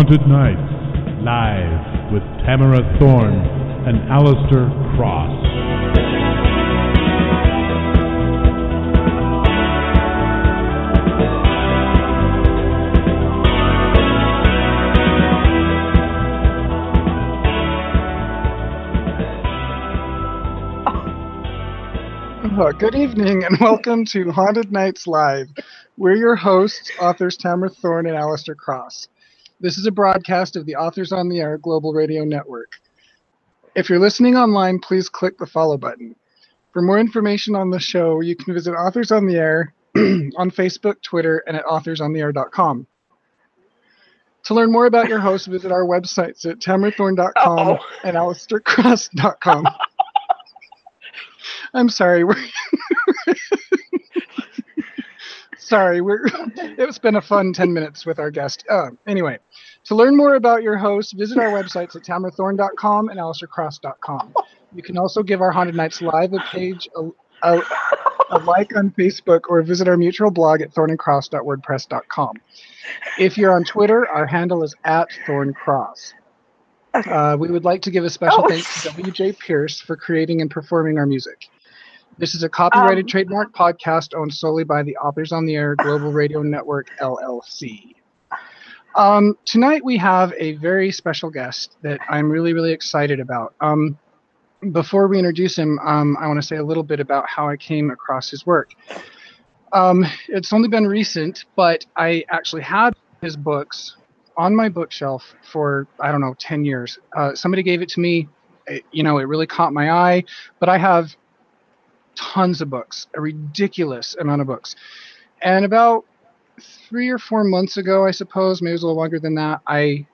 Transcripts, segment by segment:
Haunted Nights, live with Tamara Thorne and Alistair Cross. Uh, good evening and welcome to Haunted Nights Live. We're your hosts, authors Tamara Thorne and Alistair Cross. This is a broadcast of the Authors on the Air Global Radio Network. If you're listening online, please click the follow button. For more information on the show, you can visit Authors on the Air on Facebook, Twitter, and at authorsontheair.com. To learn more about your hosts, visit our websites at tamarathorne.com Uh-oh. and alistaircross.com. I'm sorry. We're sorry. We're it's been a fun 10 minutes with our guest. Uh, anyway, to learn more about your host, visit our websites at tamarathorne.com and alistaircross.com. You can also give our Haunted Nights Live a page, a, a, a like on Facebook, or visit our mutual blog at thornandcross.wordpress.com. If you're on Twitter, our handle is at thorncross. Uh, we would like to give a special Oh. thanks to WJ Pierce for creating and performing our music. This is a copyrighted Um, trademark podcast owned solely by the Authors on the Air Global Radio Network, LLC. Um, tonight we have a very special guest that I'm really, really excited about. Um, before we introduce him, um, I want to say a little bit about how I came across his work. Um, it's only been recent, but I actually had his books on my bookshelf for I don't know 10 years. Uh, somebody gave it to me. It, you know, it really caught my eye. But I have tons of books, a ridiculous amount of books. And about three or four months ago, I suppose, maybe it was a little longer than that, I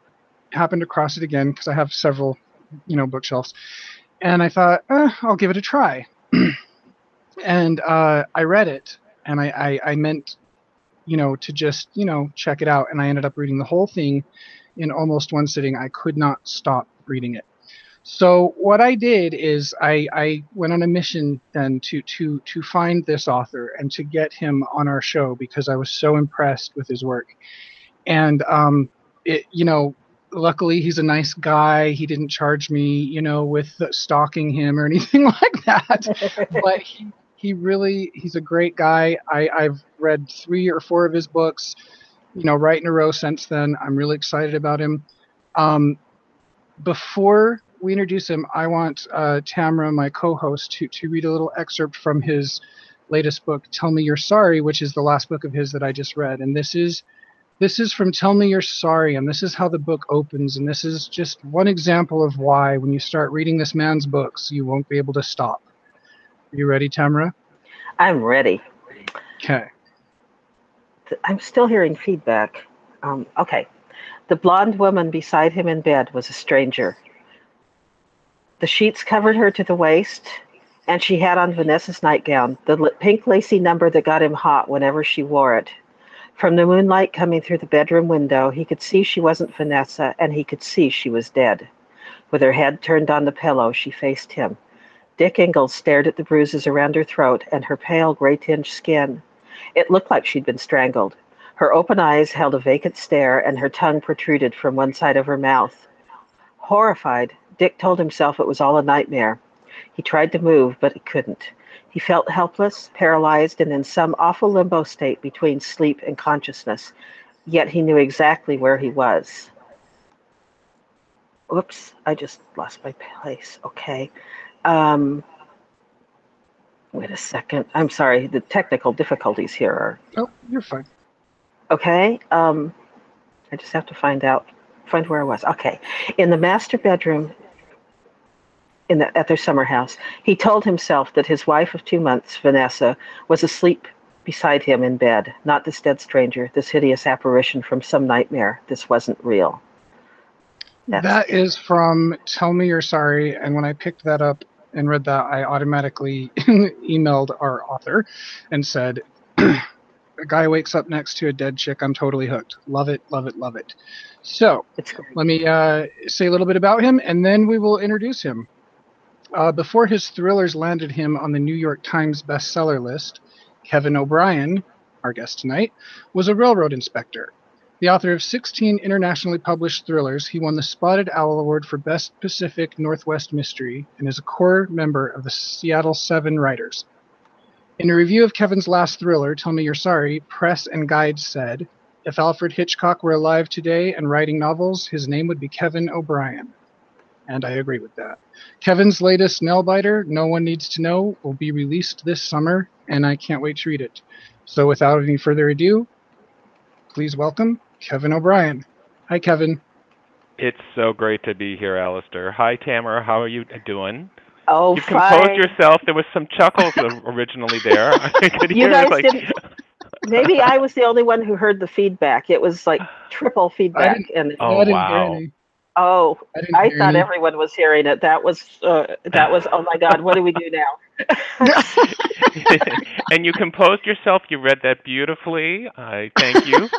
happened to cross it again because I have several, you know, bookshelves. And I thought, eh, I'll give it a try. and uh, I read it, and I, I, I meant, you know, to just, you know, check it out. And I ended up reading the whole thing in almost one sitting. I could not stop reading it. So what I did is I, I went on a mission then to to to find this author and to get him on our show because I was so impressed with his work. And um, it, you know, luckily he's a nice guy. He didn't charge me, you know, with stalking him or anything like that. but he, he really he's a great guy. I, I've read three or four of his books, you know, right in a row since then. I'm really excited about him. Um, before we introduce him, I want uh, Tamara, my co-host, to to read a little excerpt from his latest book, "Tell Me You're Sorry," which is the last book of his that I just read. And this is this is from "Tell Me You're Sorry," and this is how the book opens. And this is just one example of why, when you start reading this man's books, you won't be able to stop. Are you ready, Tamara? I'm ready. Okay. I'm still hearing feedback. Um, okay. The blonde woman beside him in bed was a stranger. The sheets covered her to the waist, and she had on Vanessa's nightgown, the pink lacy number that got him hot whenever she wore it. From the moonlight coming through the bedroom window, he could see she wasn't Vanessa, and he could see she was dead. With her head turned on the pillow, she faced him. Dick Ingalls stared at the bruises around her throat and her pale gray tinged skin. It looked like she'd been strangled. Her open eyes held a vacant stare, and her tongue protruded from one side of her mouth. Horrified, Dick told himself it was all a nightmare. He tried to move, but he couldn't. He felt helpless, paralyzed, and in some awful limbo state between sleep and consciousness, yet he knew exactly where he was. Oops, I just lost my place. Okay. Um, wait a second. I'm sorry. The technical difficulties here are. Oh, you're fine. Okay. Um, I just have to find out, find where I was. Okay. In the master bedroom in the, at their summer house, he told himself that his wife of two months, Vanessa, was asleep beside him in bed, not this dead stranger, this hideous apparition from some nightmare. This wasn't real. That's that is from Tell Me You're Sorry. And when I picked that up and read that, I automatically emailed our author and said, A guy wakes up next to a dead chick. I'm totally hooked. Love it, love it, love it. So let me uh, say a little bit about him and then we will introduce him. Uh, before his thrillers landed him on the New York Times bestseller list, Kevin O'Brien, our guest tonight, was a railroad inspector. The author of 16 internationally published thrillers, he won the Spotted Owl Award for Best Pacific Northwest Mystery and is a core member of the Seattle Seven Writers. In a review of Kevin's last thriller, Tell Me You're Sorry, Press and Guide said, If Alfred Hitchcock were alive today and writing novels, his name would be Kevin O'Brien. And I agree with that. Kevin's latest Nailbiter, No One Needs to Know, will be released this summer, and I can't wait to read it. So without any further ado, please welcome Kevin O'Brien. Hi, Kevin. It's so great to be here, Alistair. Hi, Tamara. How are you doing? Oh, you fine. composed yourself. There was some chuckles originally there. I could you hear guys like, didn't. Maybe I was the only one who heard the feedback. It was like triple feedback, and Oh, I didn't wow. Oh, I, I thought everyone was hearing it. That was uh, that was. Oh my God, what do we do now? and you composed yourself. You read that beautifully. I thank you.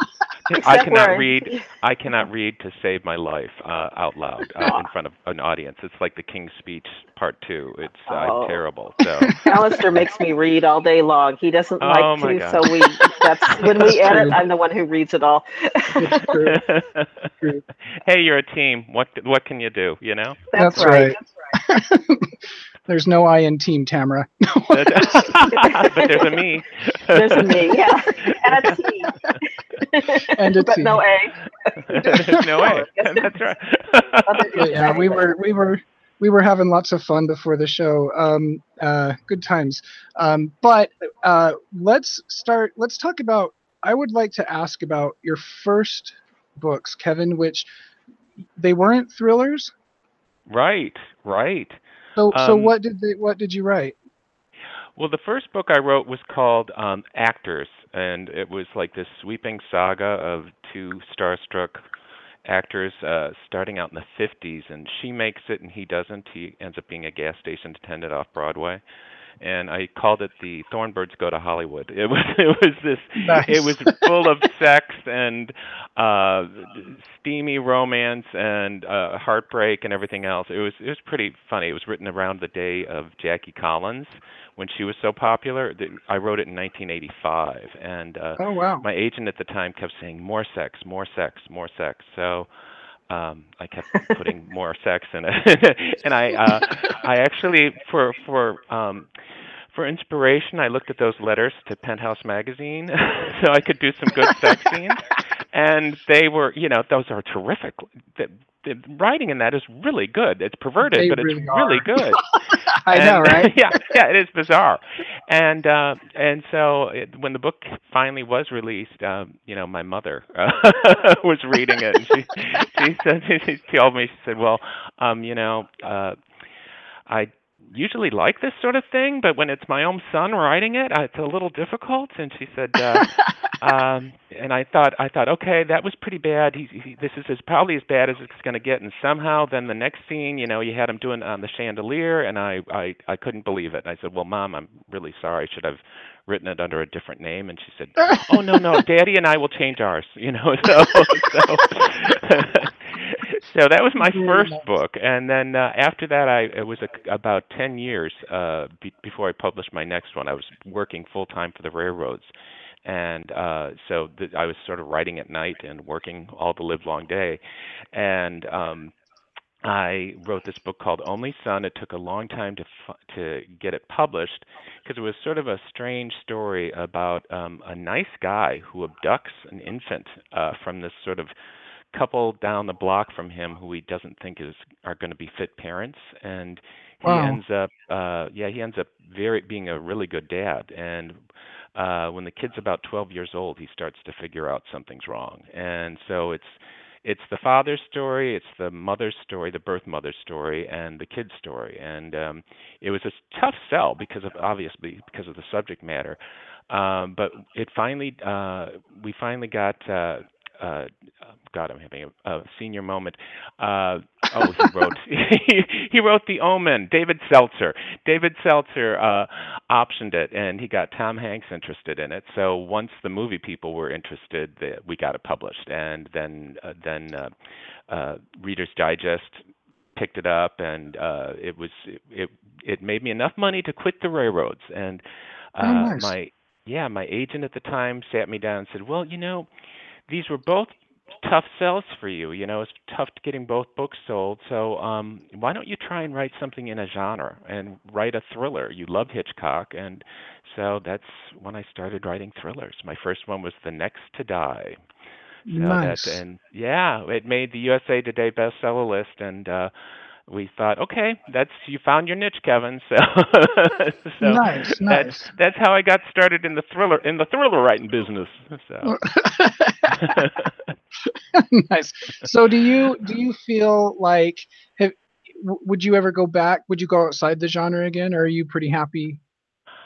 I cannot where- read. I cannot read to save my life uh, out loud uh, in front of an audience. It's like the King's Speech Part Two. It's uh, Oh. terrible. So Alistair makes me read all day long. He doesn't Oh, like my to, God. so we. That's when we That's edit. I'm the one who reads it all. It's true. True. hey, you're a team. What what can you do? You know. That's, That's right. There's no I in Team Tamara. But there's a me. There's a me, yeah, and a T, and a but team. no A. there's no way. That's right. Yeah, we were we were we were having lots of fun before the show. Um, uh, good times. Um, but uh, let's start. Let's talk about. I would like to ask about your first books, Kevin, which they weren't thrillers. Right, right. So so Um, what did they what did you write? Well, the first book I wrote was called um, Actors, and it was like this sweeping saga of two starstruck actors uh, starting out in the 50s, and she makes it and he doesn't. He ends up being a gas station attendant off Broadway. And I called it the Thorn Birds Go to Hollywood. It was it was this Nice. it was full of sex and uh steamy romance and uh heartbreak and everything else. It was it was pretty funny. It was written around the day of Jackie Collins when she was so popular. I wrote it in 1985 and uh Oh wow. my agent at the time kept saying more sex, more sex, more sex. So um I kept putting more sex in it. and I uh I actually for for um for inspiration I looked at those letters to Penthouse magazine so I could do some good sex scenes. And they were, you know, those are terrific. The, the writing in that is really good. It's perverted, They but it's really really good. I know, right? yeah, yeah, it is bizarre. And uh and so it, when the book finally was released, um, you know, my mother uh, was reading it, and she she said she told me she said, "Well, um, you know, uh, I." Usually like this sort of thing, but when it's my own son writing it, uh, it's a little difficult. And she said, uh, um, and I thought, I thought, okay, that was pretty bad. He, he this is as probably as bad as it's going to get. And somehow, then the next scene, you know, you had him doing on the chandelier, and I, I, I couldn't believe it. And I said, well, mom, I'm really sorry. I should have written it under a different name. And she said, oh no, no, daddy and I will change ours. You know, so so. So that was my first book, and then uh, after that, I it was a, about ten years uh, be, before I published my next one. I was working full time for the railroads, and uh, so th- I was sort of writing at night and working all the live long day, and um, I wrote this book called Only Son. It took a long time to to get it published because it was sort of a strange story about um, a nice guy who abducts an infant uh, from this sort of couple down the block from him who he doesn't think is are going to be fit parents, and he Wow. ends up uh, yeah he ends up very being a really good dad. And uh when the kid's about 12 years old he starts to figure out something's wrong. And so it's it's the father's story it's the mother's story the birth mother's story and the kid's story. And um it was a tough sell because of obviously because of the subject matter. Um but it finally uh we finally got uh uh God, I'm having a, a senior moment. Uh, oh, he wrote he wrote The Omen. David Seltzer. David Seltzer uh, optioned it, and he got Tom Hanks interested in it. So once the movie people were interested, the, we got it published, and then uh, then uh, uh, Reader's Digest picked it up, and uh, it was it it made me enough money to quit the railroads, and uh, Oh, nice. my yeah my agent at the time sat me down and said, well, you know, these were both tough sells for you. You know, it's tough getting both books sold. So um, why don't you try and write something in a genre and write a thriller? You love Hitchcock, and so that's when I started writing thrillers. My first one was The Next to Die. So Nice. that and yeah, it made the USA Today bestseller list, and uh, we thought, okay, that's you found your niche, Kevin. So, so nice, that's nice. that's how I got started in the thriller in the thriller writing business. So. nice. So do you do you feel like have, would you ever go back? Would you go outside the genre again, or are you pretty happy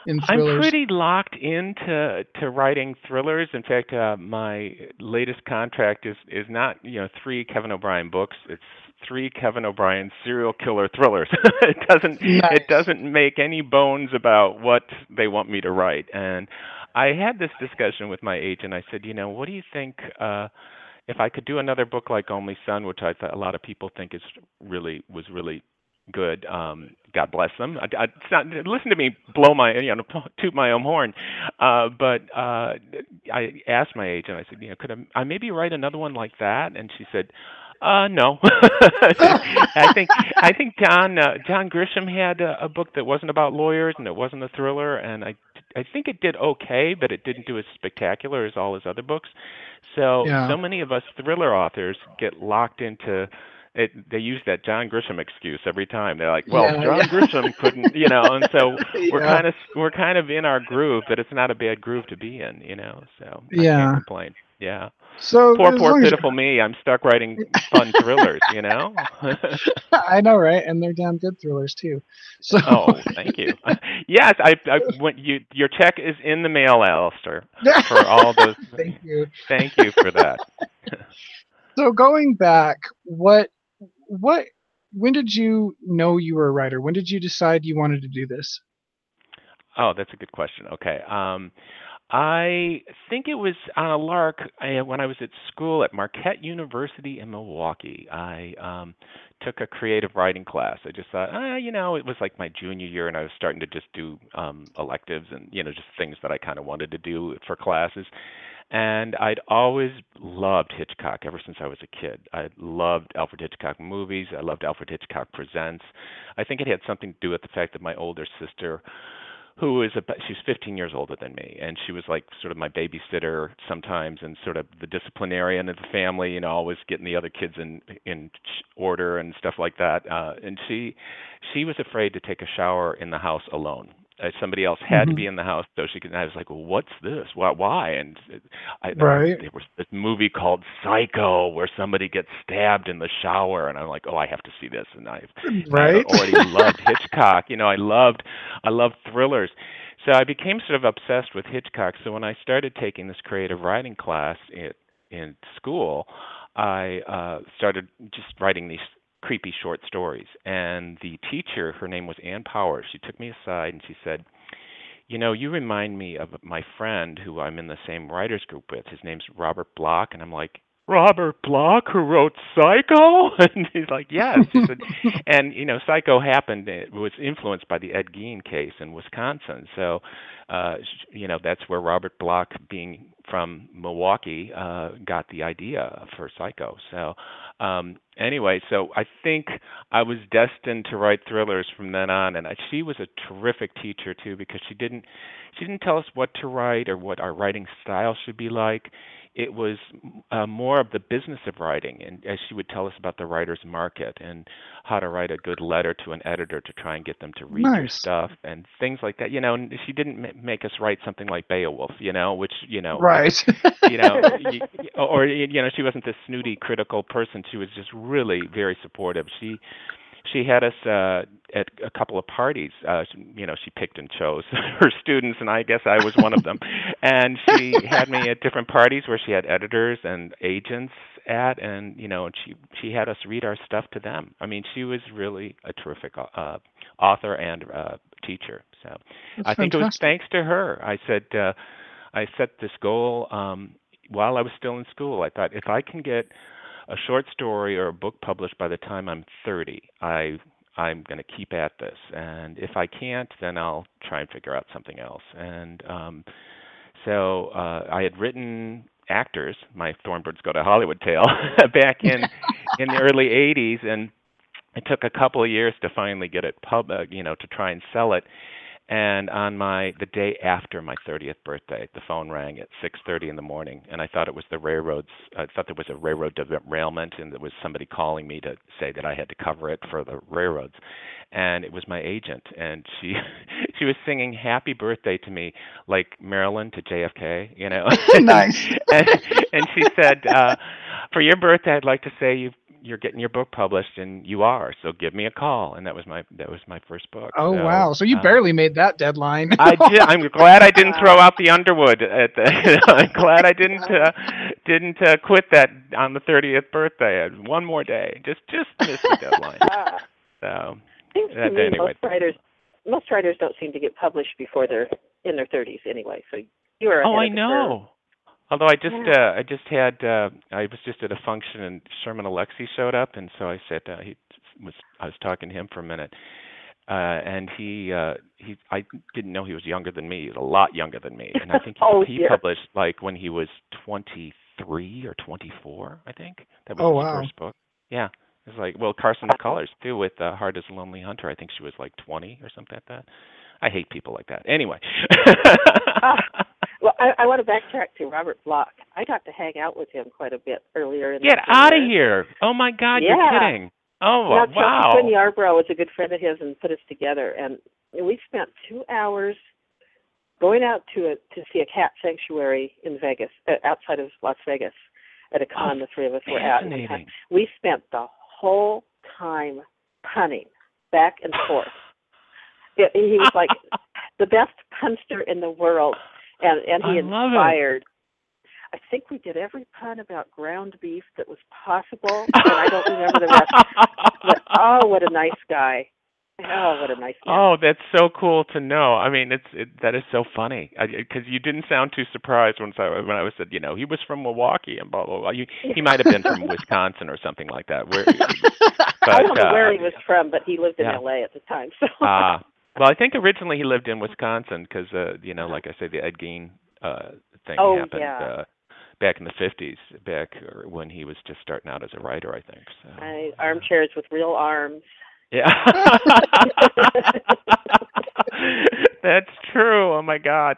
in I'm pretty locked into to writing thrillers. In fact, uh, my latest contract is is not you know three Kevin O'Brien books. It's three Kevin O'Brien serial killer thrillers. it doesn't Nice. it doesn't make any bones about what they want me to write. And I had this discussion with my agent. I said, you know, what do you think? Uh, if I could do another book like Only Son, which I thought a lot of people think is really was really good. Um, God bless them. I, I, it's not, listen to me blow my you know toot my own horn. Uh, but uh, I asked my agent. I said, you know, could I, I maybe write another one like that? And she said. Uh no, I think I think John uh, John Grisham had a, a book that wasn't about lawyers and it wasn't a thriller, and I I think it did okay, but it didn't do as spectacular as all his other books. So Yeah. so many of us thriller authors get locked into it. They use that John Grisham excuse every time. They're like, "Well, Yeah, John yeah. Grisham couldn't," you know, and so we're Yeah. kind of we're kind of in our groove, but it's not a bad groove to be in, you know. So Yeah. Yeah. So Poor poor pitiful me. I'm stuck writing fun thrillers, you know. I know, right? And they're damn good thrillers too. So oh, thank you. yes, I I went you your check is in the mail, Alistair, for all those. Thank you. Thank you for that. So going back, what what when did you know you were a writer? When did you decide you wanted to do this? Oh, that's a good question. Okay. Um, I think it was on a lark uh, when I was at school at Marquette University in Milwaukee. I um, took a creative writing class. I just thought, ah, you know, it was like my junior year, and I was starting to just do um, electives and you know just things that I kind of wanted to do for classes. And I'd always loved Hitchcock ever since I was a kid. I loved Alfred Hitchcock movies. I loved Alfred Hitchcock Presents. I think it had something to do with the fact that my older sister who is about she's 15 years older than me and she was like sort of my babysitter sometimes and sort of the disciplinarian of the family you know always getting the other kids in in order and stuff like that uh and she she was afraid to take a shower in the house alone uh, somebody else had to Mhm. be in the house so she could and I was like well what's this why why and I Right. there was this movie called Psycho where somebody gets stabbed in the shower and I'm like oh I have to see this and I've Right? I already loved Hitchcock. You know, I loved I loved thrillers. So I became sort of obsessed with Hitchcock. So when I started taking this creative writing class in in school, I uh started just writing these creepy short stories. And the teacher, her name was Ann Power, she took me aside and she said, you know, you remind me of my friend who I'm in the same writers group with. His name's Robert Bloch, and I'm like, Robert Bloch, who wrote Psycho? And he's like, yes. And you know, Psycho happened. It was influenced by the Ed Gein case in Wisconsin. So uh, you know, that's where Robert Bloch, being from Milwaukee, uh, got the idea for Psycho. So, um, anyway, so I think I was destined to write thrillers from then on, and I, she was a terrific teacher too because she didn't she didn't tell us what to write or what our writing style should be like it was uh, more of the business of writing, and as she would tell us about the writer's market and how to write a good letter to an editor to try and get them to read your stuff and things like that. You know, and she didn't ma- make us write something like Beowulf, you know, which you know, Right. you know, y y- or you know, she wasn't this snooty critical person. She was just really very supportive. She she had us uh at a couple of parties uh she- you know she picked and chose her students and i guess i was one of them. And she had me at different parties where she had editors and agents at and you know and she she had us read our stuff to them. I mean she was really a terrific uh author and uh teacher so. That's i think it was thanks to her. I said uh i set this goal um while i was still in school. I thought if i can get a short story or a book published by the time I'm 30, I I'm going to keep at this, and if I can't, then I'll try and figure out something else. And um, so uh, I had written actors, my Thorn Birds Go to Hollywood tale, back in in the early 80s, and it took a couple of years to finally get it pub, uh, you know, to try and sell it. And on my the day after my 30th birthday, the phone rang at 6:30 in the morning, and I thought it was the railroads. I thought there was a railroad derailment, and there was somebody calling me to say that I had to cover it for the railroads. And it was my agent, and she she was singing "Happy Birthday" to me like Marilyn to JFK, you know. Nice. and, and she said, uh, "For your birthday, I'd like to say you you're getting your book published, and you are. So give me a call." And that was my that was my first book. Oh So, wow! So you uh, barely made that deadline. I did. I'm glad I didn't throw out the Underwood. At the, I'm glad I didn't uh, didn't uh, quit that on the 30th birthday. I One more day. Just just missed the deadline. So seems to me anyway. most writers most writers don't seem to get published before they're in their 30s anyway. So you were oh, I of the curve. know. Although I just Yeah. uh, I just had uh, I was just at a function and Sherman Alexie showed up and so I said uh, he was I was talking to him for a minute. Uh, and he uh he I didn't know he was younger than me. He was a lot younger than me. And I think he, Oh, he dear. published like when he was 23 or 24, I think. That was Oh, his wow. first book. Yeah. It was like well Carson McCullers too with uh, Heart Is a Lonely Hunter. I think she was like 20 or something like that. I hate people like that. Anyway. Well, I, I want to backtrack to Robert Bloch. I got to hang out with him quite a bit earlier in Get the out of here! Oh my God, Yeah. you're kidding! Oh Now, wow! Quinn Yarbro was a good friend of his and put us together, and we spent two hours going out to a, to see a cat sanctuary in Vegas, uh, outside of Las Vegas, at a con the three of us were at. one time. Fascinating. We spent the whole time punning back and forth. It, he was like the best punster in the world, and and he I inspired. I think we did every pun about ground beef that was possible, and I don't remember the rest. But oh, what a nice guy! Oh, what a nice man. Oh, that's so cool to know. I mean, it's it, that is so funny because you didn't sound too surprised when I when I was said, you know, he was from Milwaukee and blah blah blah. You, he might have been from Wisconsin or something like that. Where, but, I don't know uh, where he was from, but he lived in yeah. L.A. at the time. So Uh, well, I think originally he lived in Wisconsin because, uh, you know, like I say, the Ed Gein uh, thing Oh, happened yeah. uh, back in the '50s, back uh, when he was just starting out as a writer, I think. So. I, armchairs with real arms. Yeah. That's true. Oh my God.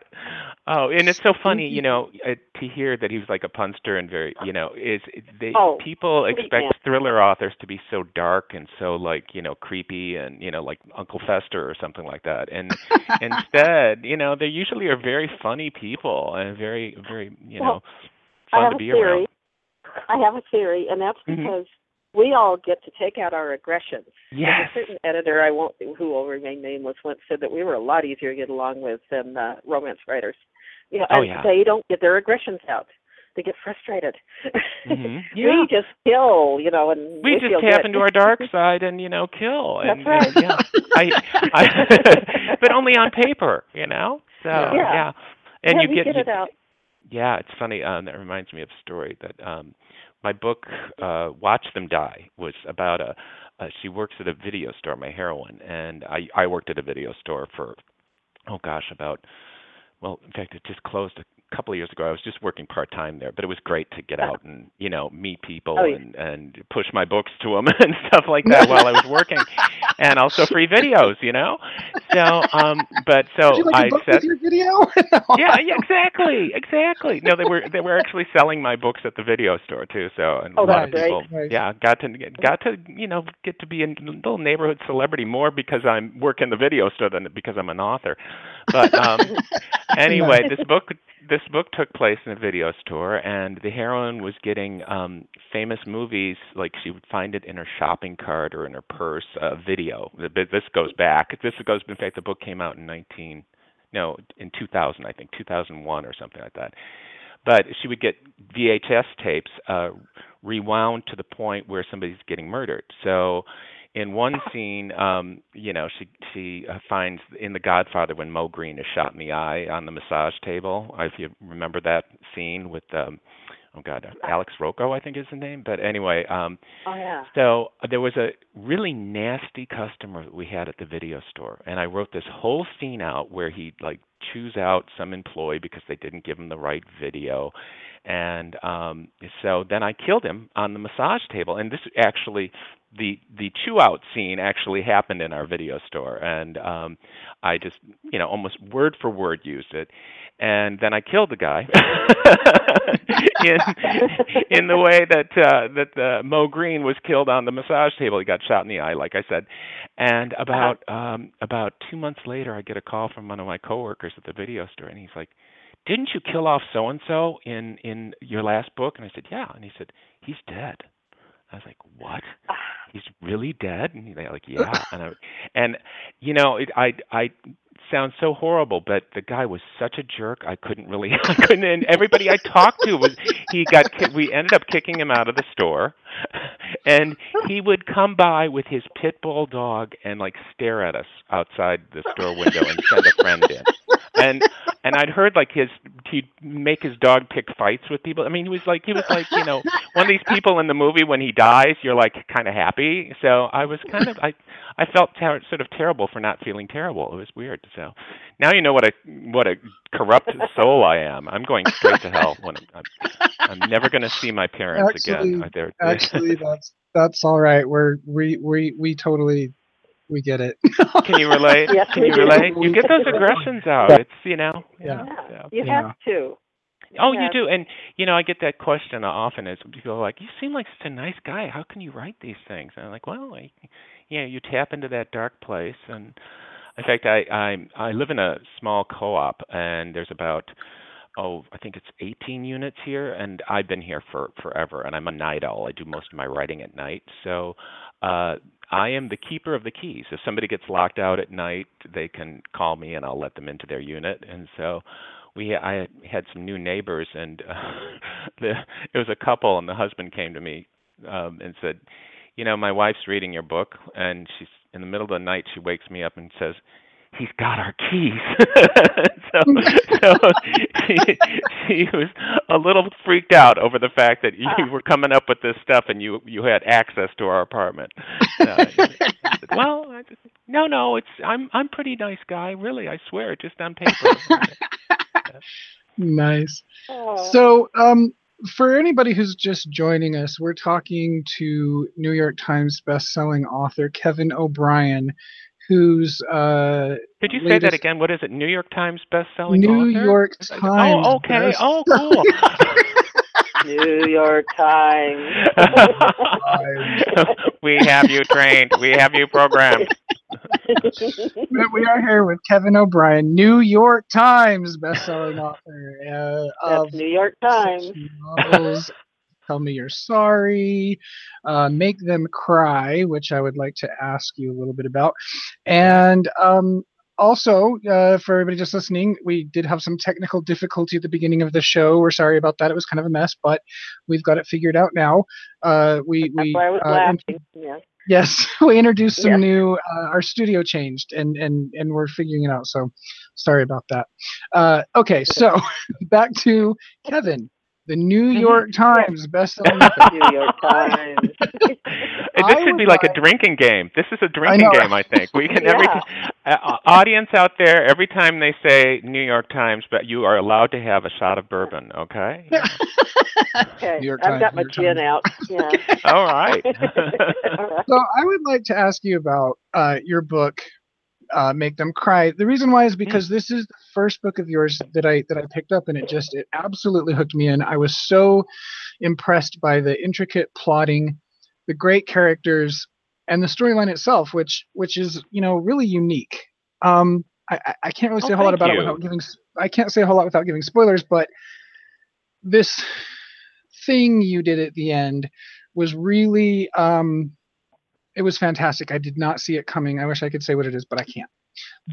Oh, and it's so funny, you know, uh, to hear that he was like a punster and very, you know, is they Oh, people expect man. thriller authors to be so dark and so like, you know, creepy and you know, like Uncle Fester or something like that. And instead, you know, they usually are very funny people and very, very, you Well, know, I fun have to a be theory. around. I have a theory, and that's Mhm. because we all get to take out our aggressions. Yes. A certain editor, I won't, who will remain nameless, once said that we were a lot easier to get along with than uh, romance writers. You know, Oh, and yeah. they don't get their aggressions out. They get frustrated. Mhm. Yeah. We just kill, you know, and we we just tap good. into our dark side and you know kill and, That's and, yeah I, I but only on paper you know so Yeah. yeah, and yeah, you get get you- it out. yeah it's funny um that reminds me of a story that um my book uh watch them die was about a uh, she works at a video store my heroine and i i worked at a video store for oh gosh about well, in fact, it just closed a couple of years ago. I was just working part time there, but it was great to get out and you know meet people Oh, yeah. and and push my books to them and stuff like that while I was working, and also free videos, you know. So, um, but so like I said, your video? yeah, yeah, exactly, exactly. No, they were they were actually selling my books at the video store too. So, and Oh, a lot of people, yeah, got to get, got to you know get to be a little neighborhood celebrity more because I'm working the video store than because I'm an author. But um, anyway, this book this book took place in a video store, and the heroine was getting um, famous movies like she would find it in her shopping cart or in her purse. Uh, video. Th- This goes back. This goes. In fact, the book came out in 19 no in 2000 i think 2001 or something like that but she would get vhs tapes uh rewound to the point where somebody's getting murdered so in one scene um you know she she uh, finds in the godfather when Moe Greene is shot in the eye on the massage table. If you remember that scene with um oh god alex rocco i think is the name. But anyway um Oh yeah. so uh, there was a really nasty customer that we had at the video store, and I wrote this whole scene out where he'd like choose out some employee because they didn't give him the right video, and um, so then I killed him on the massage table. And this actually, the the chew out scene actually happened in our video store, and um, I just you know almost word for word used it, and then I killed the guy in in the way that uh, that uh, Moe Greene was killed on the massage table. He got shot in the eye, like I said. And about um, about two months later, I get a call from one of my coworkers at the video store, and he's like, "Didn't you kill off so and so in in your last book?" And I said, "Yeah." And he said, "He's dead." I was like, "What? He's really dead?" And he's like, "Yeah." And I, and you know, it, I I sounds so horrible, but the guy was such a jerk. I couldn't really, I couldn't. And everybody I talked to was he got. We ended up kicking him out of the store, and he would come by with his pit bull dog and like stare at us outside the store window and send a friend in. And and I'd heard like his he'd make his dog pick fights with people. I mean, he was like he was like you know one of these people in the movie when he dies, you're like kind of happy. So I was kind of I I felt ter- sort of terrible for not feeling terrible. It was weird. So now you know what a what a corrupt soul I am. I'm going straight to hell when I'm I'm, I'm never going to see my parents Actually- again. They're, Actually, that's that's all right. We're we we we totally we get it. can you relate? Yes, can we you do. relate? You get those aggressions out. It's you know. Yeah. so. You Yeah. have to. Oh, you do, and you know, I get that question often. Is people are like, "You seem like such a nice guy. How can you write these things?" And I'm like, "Well, I, you know, you tap into that dark place." And in fact, I I I live in a small co-op, and there's about oh, I think it's 18 units here, and I've been here for forever. And I'm a night owl. I do most of my writing at night, so uh, I am the keeper of the keys. If somebody gets locked out at night, they can call me, and I'll let them into their unit. And so we I had some new neighbors and uh, the it was a couple and the husband came to me um and said you know my wife's reading your book and she's in the middle of the night she wakes me up and says he's got our keys so so she, she was a little freaked out over the fact that you were coming up with this stuff and you you had access to our apartment so, I said, well I just, no no it's i'm i'm pretty nice guy really i swear just on paper nice. Oh. So, um, for anybody who's just joining us, we're talking to New York Times bestselling author Kevin O'Brien, who's uh, Could you say that again? What is it? New York Times best-selling New author? York Times. Oh, okay. best- Oh, cool. New York Times. we have you trained. We have you programmed. But we are here with Kevin O'Brien, New York Times bestselling author uh, of New York Times. novels. Tell me you're sorry. Uh, Make them cry, which I would like to ask you a little bit about, and um, also uh, for everybody just listening, we did have some technical difficulty at the beginning of the show. We're sorry about that. It was kind of a mess, but we've got it figured out now. Uh, we That's we why I was uh, laughing. Yeah. Yes, we introduced some Yeah. new. Uh, our studio changed, and and and we're figuring it out. So, sorry about that. Uh, okay, so back to Kevin. the New. York Times bestselling author. New York Times. this I should be like a drinking game. This is a drinking know, game, I think. We can every uh, audience out there every time they say New York Times, but you are allowed to have a shot of bourbon. Okay. Okay, New York I've got my gin out. Yeah. All right. So I would like to ask you about uh, your book, uh, "Make Them Cry." The reason why is because this is the first book of yours that I that I picked up, and it just it absolutely hooked me in. I was so impressed by the intricate plotting, the great characters, and the storyline itself, which which is you know really unique. Um, I, I- can't really Oh, say a whole lot about it without giving. I can't say a whole lot without giving spoilers, but this thing you did at the end was really um it was fantastic i did not see it coming i wish i could say what it is but i can't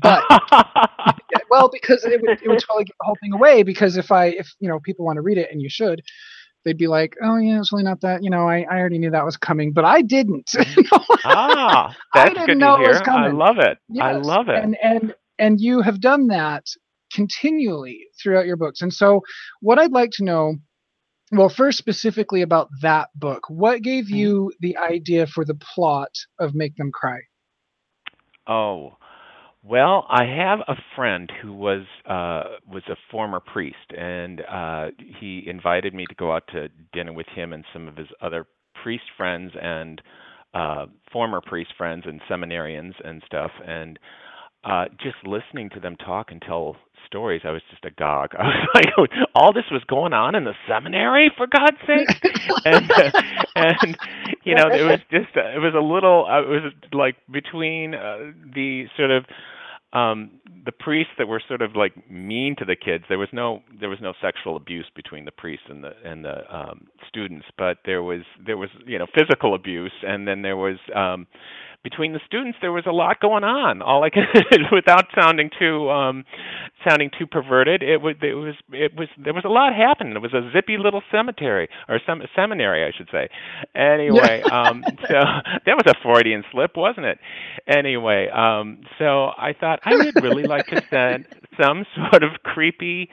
but well because it would, it would totally give the whole thing away because if i if you know people want to read it and you should they'd be like oh yeah it's really not that you know i, I already knew that was coming but i didn't ah, I that's didn't good know to it was hear. I love it. I love it. And and and you have done that continually throughout your books. And so what I'd like to know well, first specifically about that book, what gave Mm-hmm. you the idea for the plot of Make Them Cry? Oh, well, I have a friend who was uh was a former priest, and uh he invited me to go out to dinner with him and some of his other priest friends and uh former priest friends and seminarians and stuff. And uh just listening to them talk and tell stories, I was just agog. I was like, all this was going on in the seminary, for God's sake. and uh, and you know, it was just uh, it was a little uh, it was like between uh, the sort of um the priests that were sort of like mean to the kids there was no there was no sexual abuse between the priests and the and the um students but there was there was you know physical abuse and then there was um between the students there was a lot going on. All i could without sounding too um sounding too perverted it was it was it was there was a lot happening. It was a zippy little cemetery or some seminary i should say. Anyway um so that was a freudian slip wasn't it? Anyway um so i thought i would really like to send some sort of creepy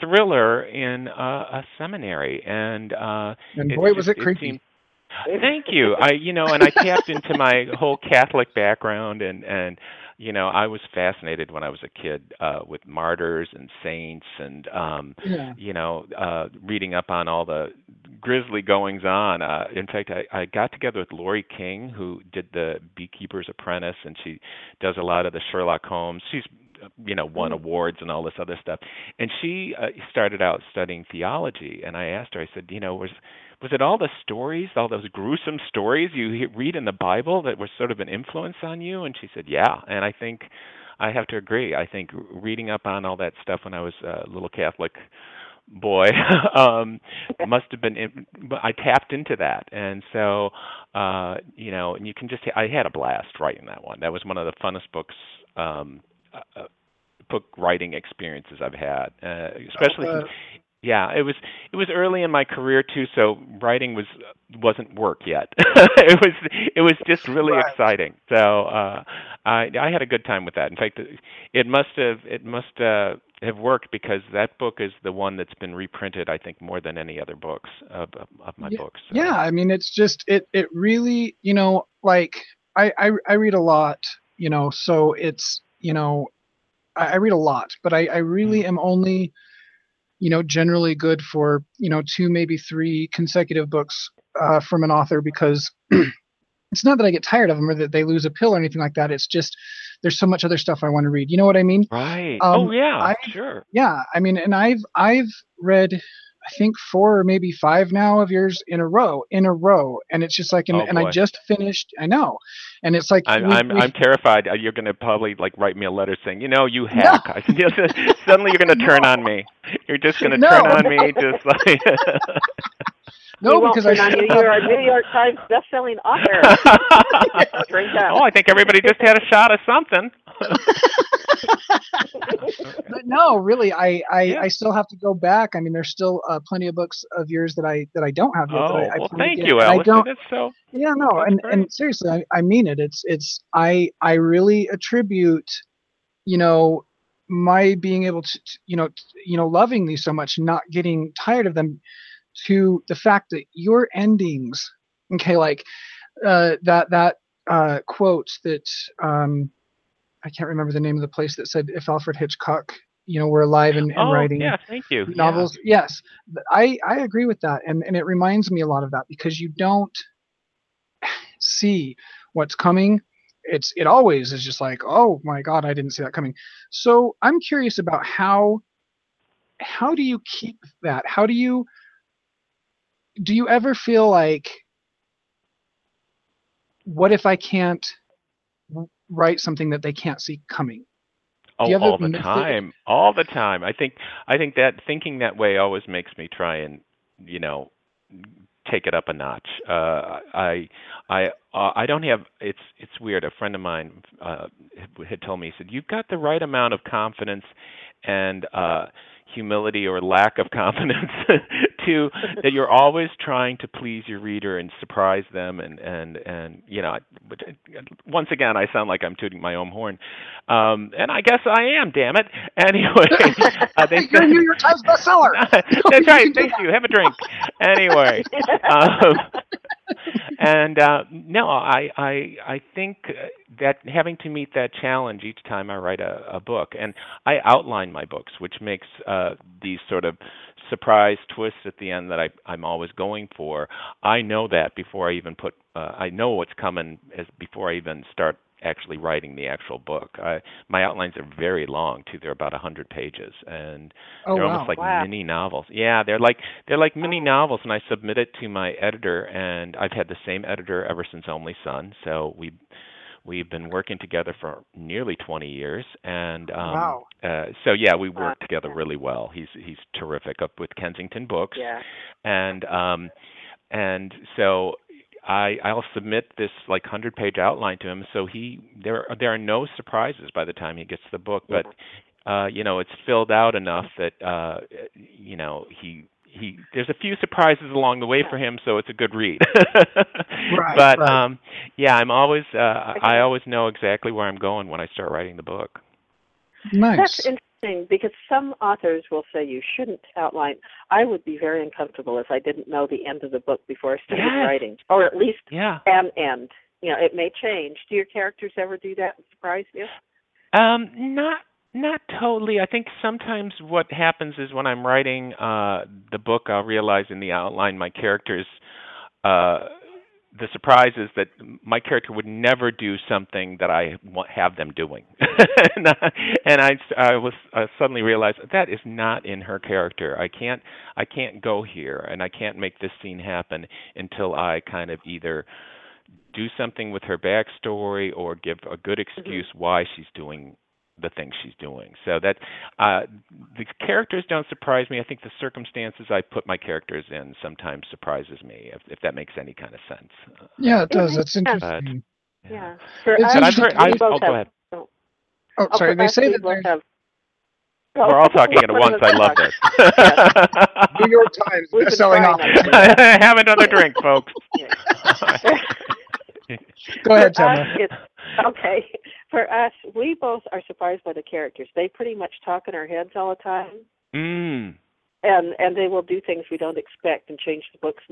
thriller in uh, a seminary. And uh And it boy, was just- it creepy. seemed- Thank you. I you know, and I tapped into my whole Catholic background and and you know, I was fascinated when I was a kid uh with martyrs and saints and um yeah. you know, uh reading up on all the grisly goings on. Uh in fact I, I got together with Laurie King who did the Beekeeper's Apprentice and she does a lot of the Sherlock Holmes. She's you know won awards and all this other stuff. And she uh, started out studying theology and i asked her i said you know was was it all the stories all those gruesome stories you read in the bible that were sort of an influence on you? And she said yeah. And i think i have to agree. I think reading up on all that stuff when i was a little catholic boy um must have been in, i tapped into that. And so uh you know and you can just i had a blast writing that one. That was one of the funnest books um uh, book writing experiences I've had, uh, especially since, yeah, it was it was early in my career too, so writing was wasn't work yet. it was it was just really Right. exciting. So uh, I I had a good time with that. In fact, it must have it must uh, have worked because that book is the one that's been reprinted. I think more than any other books of of, my books. So. Yeah, I mean, it's just it. It really, you know, like I I, I read a lot, you know, so it's you know, I, I read a lot, but I I really am only, you know, generally good for you know two maybe three consecutive books uh, from an author because it's not that I get tired of them or that they lose a pill or anything like that. It's just there's so much other stuff I want to read. You know what I mean? Right. Um, oh yeah. I- sure. Yeah, I mean, and I've I've read I think four or maybe five now of yours in a row, in a row, and it's just like, and, Oh, and I just finished. I know, and it's like I'm we- I'm we- I'm terrified. Uh, You're going to probably like write me a letter saying, you know, you hack. I said, yes, suddenly you're going to turn on me. You're just going to No, turn on me, just like. no we because I on you. still You're a New York Times best-selling author. Drink up. oh, I think everybody just had a shot of something. but no, really, I I, Yeah. I still have to go back. I mean, there's still uh, plenty of books of yours that I that I don't have yet. oh, I, I well, thank you, and I don't. That's so. Yeah, no, That's and great. and seriously, I, I mean it. It's it's I I really attribute, you know, my being able to, you know you know loving these so much, not getting tired of them, to the fact that your endings, okay, like uh, that that uh, quote that um, I can't remember the name of the place that said if Alfred Hitchcock, you know, were alive and, and oh, writing yeah, thank you. Yeah. novels. Yes, I I agree with that, and and it reminds me a lot of that because you don't see what's coming. It's it always is just like oh my god I didn't see that coming. So I'm curious about how how do you keep that? How do you do you ever feel like what if I can't write something that they can't see coming? Oh, you have a all the time, all the time. I think I think that thinking that way always makes me try and you know take it up a notch. Uh, I I uh, I don't have. It's it's weird. A friend of mine uh, had told me he said you've got the right amount of confidence and uh, humility or lack of confidence that you're always trying to please your reader and surprise them and and and you know uh, once again I sound like I'm tooting my own horn. Um and I guess I am damn it. Anyway uh, they You're a New York Times bestseller. that's right. Thank you. Have a drink. Anyway um, and uh no i i i think that having to meet that challenge each time i write a, a book and i outline my books which makes uh these sort of surprise twist at the end that i i'm always going for i know that before i even put uh, i know what's coming as before i even start actually writing the actual book i my outlines are very long too they're about a hundred pages and Oh they're wow. almost like Wow. mini novels. Yeah, they're like they're like mini Oh. novels, and I submit it to my editor, and I've had the same editor ever since Only Son. So we we've been working together for nearly 20 years, and um, Wow. uh, so yeah, we work Wow. together really well. He's he's terrific up with Kensington Books, Yeah. and um, and so I I'll submit this like hundred page outline to him, so he there there are no surprises by the time he gets the book, but uh, you know it's filled out enough that uh, you know he he there's a few surprises along the way for him, so it's a good read. Right, but right. um, yeah, I'm always uh, I always know exactly where I'm going when I start writing the book. Nice. That's interesting because some authors will say you shouldn't outline. I would be very uncomfortable if I didn't know the end of the book before I started Yes. writing, or at least Yeah. an end. You know, it may change. Do your characters ever do that and surprise you? Um, not not totally. I think sometimes what happens is when I'm writing uh the book, I'll realize in the outline my characters uh the surprise is that my character would never do something that I want have them doing, and, I, and I, I was I suddenly realized that is not in her character. I can't I can't go here, and I can't make this scene happen until I kind of either do something with her backstory or give a good excuse why she's doing the things she's doing. So that uh the characters don't surprise me. I think the circumstances I put my characters in sometimes surprises me, if if that makes any kind of sense. Uh, Yeah, it does. makes That's sense. interesting. Yeah. For It's us, I've heard. we I, both oh, go have- ahead. oh, Oh, sorry. for They us, say we that both there's have. We're all talking at once. I love this. New York Times We've best-selling trying author. Have another drink, folks. Go ahead, For Tamara. it's, okay. For us, we both are surprised by the characters. They pretty much talk in our heads all the time, Mm. and and they will do things we don't expect and change the books